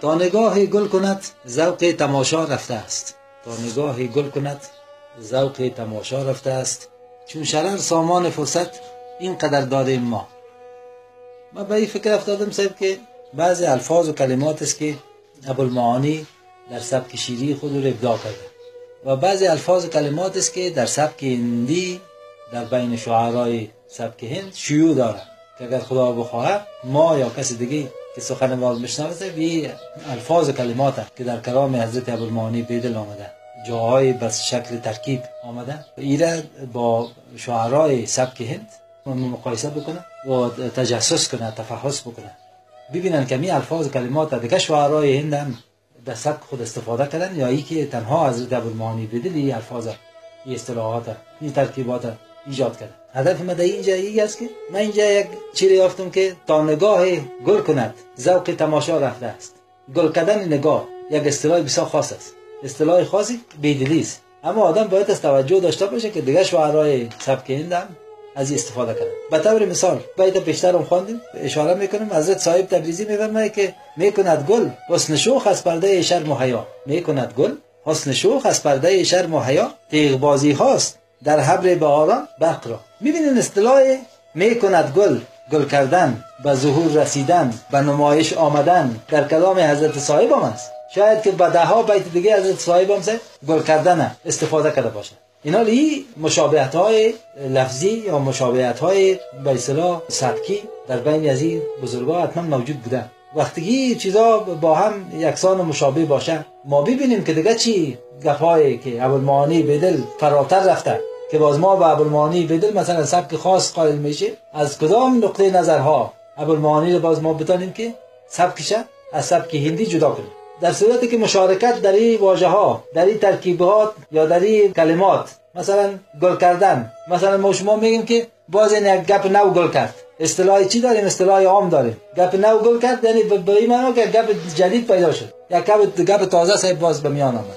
تا نگاه گل کند ذوق تماشا رفته است. تا نگاه گل کند ذوق تماشا رفته است. چون شرر سامان فرصت اینقدر داریم ما. ما به این فکر افتادم صاحب که بعضی الفاظ و کلمات است که ابوالمعانی در سبک شیری خود رو ابداع کرده. و بعضی الفاظ و کلمات است که در سبک هندی در بین شعرای سبک هند شیوع داره که اگر خدا بخواهد ما یا کسی دیگه که سخن ما بشنوه به الفاظ و کلمات که در کلام حضرت ابوالمعانی بیدل آمده. جاهای بس شکل ترکیب آمده. ایره با شعرای سبک هند مقایسه بکنه و تجسس کنه تفحص بکنه. ببینن که می الفاظ کلمات دیگه شعرای هند هم در سبک خود استفاده کردن یا ای که تنها حضرت ابوالمعانی بدل این الفاظ این اصطلاحات این ترکیبات ایجاد کرده هدف من در اینجا ای است که من اینجا یک چیزی یافتم که تا نگاه گل کند ذوق تماشا رفته است. گل کردن نگاه یک اصطلاح بسیار خاص است. اصطلاح خاصی بیدلی است اما آدم باید از توجه داشته باشه که دیگه شعرهای سبک هند از این استفاده کردن. به طور مثال بیت پیشتر هم خواندیم. اشاره می‌کنیم حضرت صاحب تبریزی میفرماید که می‌کند گل حسن شوخ از پرده شرم و می‌کند گل حسن شوخ از پرده شرم و تیغ بازی هاست. در حبر بهاران برق را. می‌بینین اصطلاح می‌کند گل گل کردن به ظهور رسیدن به نمایش آمدن در کلام حضرت صاحب هم است. شاید که به بیت دیگه حضرت صاحب هم گل کردن استفاده کرده باشه. اینا این مشابهت های لفظی یا مشابهت های به اصطلاح سبکی در بین از این بزرگا حتما موجود بودن وقتی چیزا با هم یکسان و مشابه باشه ما ببینیم که دیگه چی گپایی که ابوالمعانی بدل فراتر رفته. که باز ما به ابوالمعانی بدل مثلا سبک خاص قائل میشه از کدام نقطه نظرها ابوالمعانی رو باز ما بتانیم که سبکش از سبک هندی جدا کنیم؟ در صورتی که مشارکت در این واژه ها در این ترکیبات یا در این کلمات مثلا گل کردن مثلا ما شما میگیم که باز این یک گپ نو گل کرد. اصطلاح چی داریم؟ اصطلاح عام داریم. گپ نو گل کرد یعنی به این معنی که گپ جدید پیدا شد. یک گپ تازه صاحب باز به میان آمد.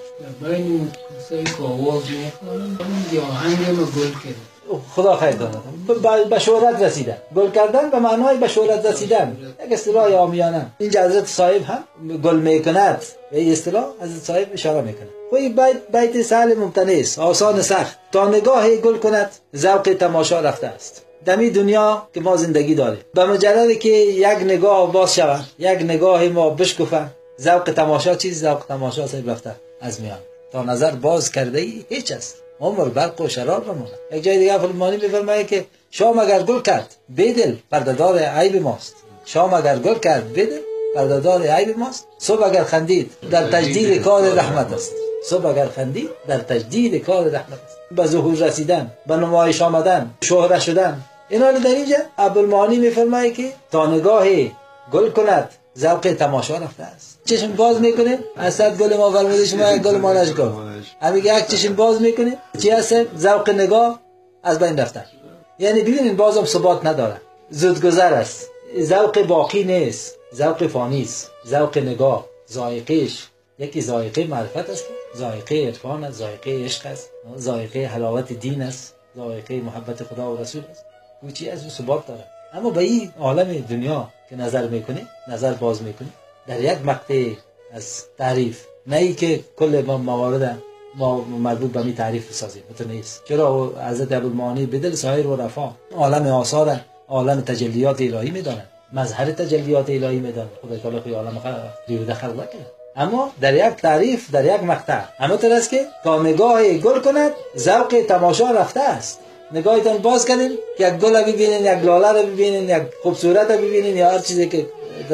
کرد خدا خیر داند به شهرت رسیدن گل کردن به معنای به شهرت رسیدن. یک اصطلاح عامیانه اینجا حضرت صاحب هم گل می‌کند. به این اصطلاح حضرت صاحب اشاره می‌کنه خب این بیت بیت سهل ممتنع است. آسان سخت. تا نگاه گل کند ذوق تماشا رفته است. دمی دنیا که ما زندگی داریم. به مجرد که یک نگاه باز شود یک نگاه ما بشکفه ذوق تماشا چیز؟ ذوق تماشا صاحب رفته از میان. تا نظر باز کرده ای هیچ است. عمر برق و شرار بمونه یک جای دیگه فلمانی میفرمایه که شام اگر گل کرد بدل پردهدار عیب ماست. شام اگر گل کرد بدل پردهدار عیب ماست. صبح اگر خندید در تجدید کار رحمت است. صبح اگر خندید در تجدید کار رحمت است. به ظهور رسیدن به نمایش آمدن شهره شدن. اینا در اینجا ابوالمعانی میفرمایه که تا نگاه گل کند ذوق تماشا رفته است. چشم باز می‌کنه اسد گل ما فرموده شما یک گل ما نشکاف همین یک چشم باز می‌کنه چی هست ذوق نگاه از بین رفته. یعنی ببینید بازم ثبات نداره. زودگذر است. ذوق باقی نیست. ذوق فانی است. ذوق نگاه. ذائقهش. یکی ذائقه معرفت است. ذائقه عرفان است. ذائقه عشق است. ذائقه حلاوت دین است. ذائقه محبت خدا و رسول است. او چی از ثبات داره. اما به این عالم دنیا که نظر می‌کنی نظر باز می‌کنی در یک مقطع از تعریف نه ای که کل موارد ما مربوط به می تعریف بسازیم تو نیست. چرا حضرت ابوالمعانی بدل سایر و رفا عالم آثار عالم تجلیات الهی می‌دانند مظهر تجلیات الهی می‌دانند خدای تعالی خود عالم خلق کرد اما در یک تعریف در یک مقطع اما است که تا نگاه گل کند ذوق تماشا رفته است. نگاهتان باز که یک گل ببینین یک لاله رو ببینین یک خوبصورت رو ببینین یا هر چیزی که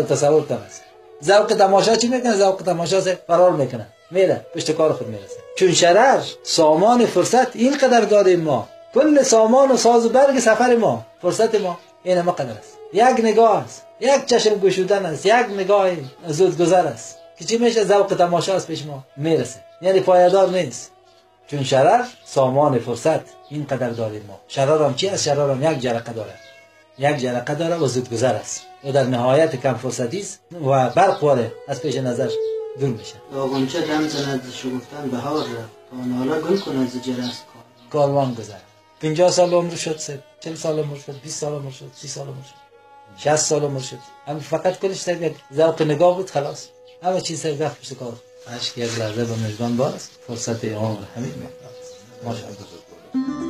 تصور است ذوق تماشا چی می‌کنه؟ ذوق تماشا سے فرار می‌کنه. میره پشت کار خود می‌رسه. چون شرر سامان فرصت اینقدر داریم ما. کل سامان و ساز و برگ سفر ما. فرصت ما این ما قدر است. یک نگاه است. یک چشم گشودن است. یک نگاه زود گذر است. که چی میشه؟ ذوق تماشا است پیش ما. می‌رسه. یعنی پایدار نیست. چون شرر سامان فرصت اینقدر داریم ما. شرر هم چی است؟ شرر هم یک جرقه داره. یک جرقه داره و زود گذر است. و در نهایت کم فرصتی است و برق واره از پیش نظر دور میشه. آقانچه دم زند شگفتن بهار را تا نالا گل کند ز جرس کاروان گذر. 50 سال عمر شد سه 40 سال عمر شد 20 سال عمر شد 30 سال عمر شد. 60 سال عمر شد. هم فقط کلش یک ذوق نگاه بود خلاص. همه چیز سر رفت پشت کار. عشق یک لحظه به مجبان باز فرصت امام همین مقدار. ماشاءالله.